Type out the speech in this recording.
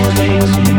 She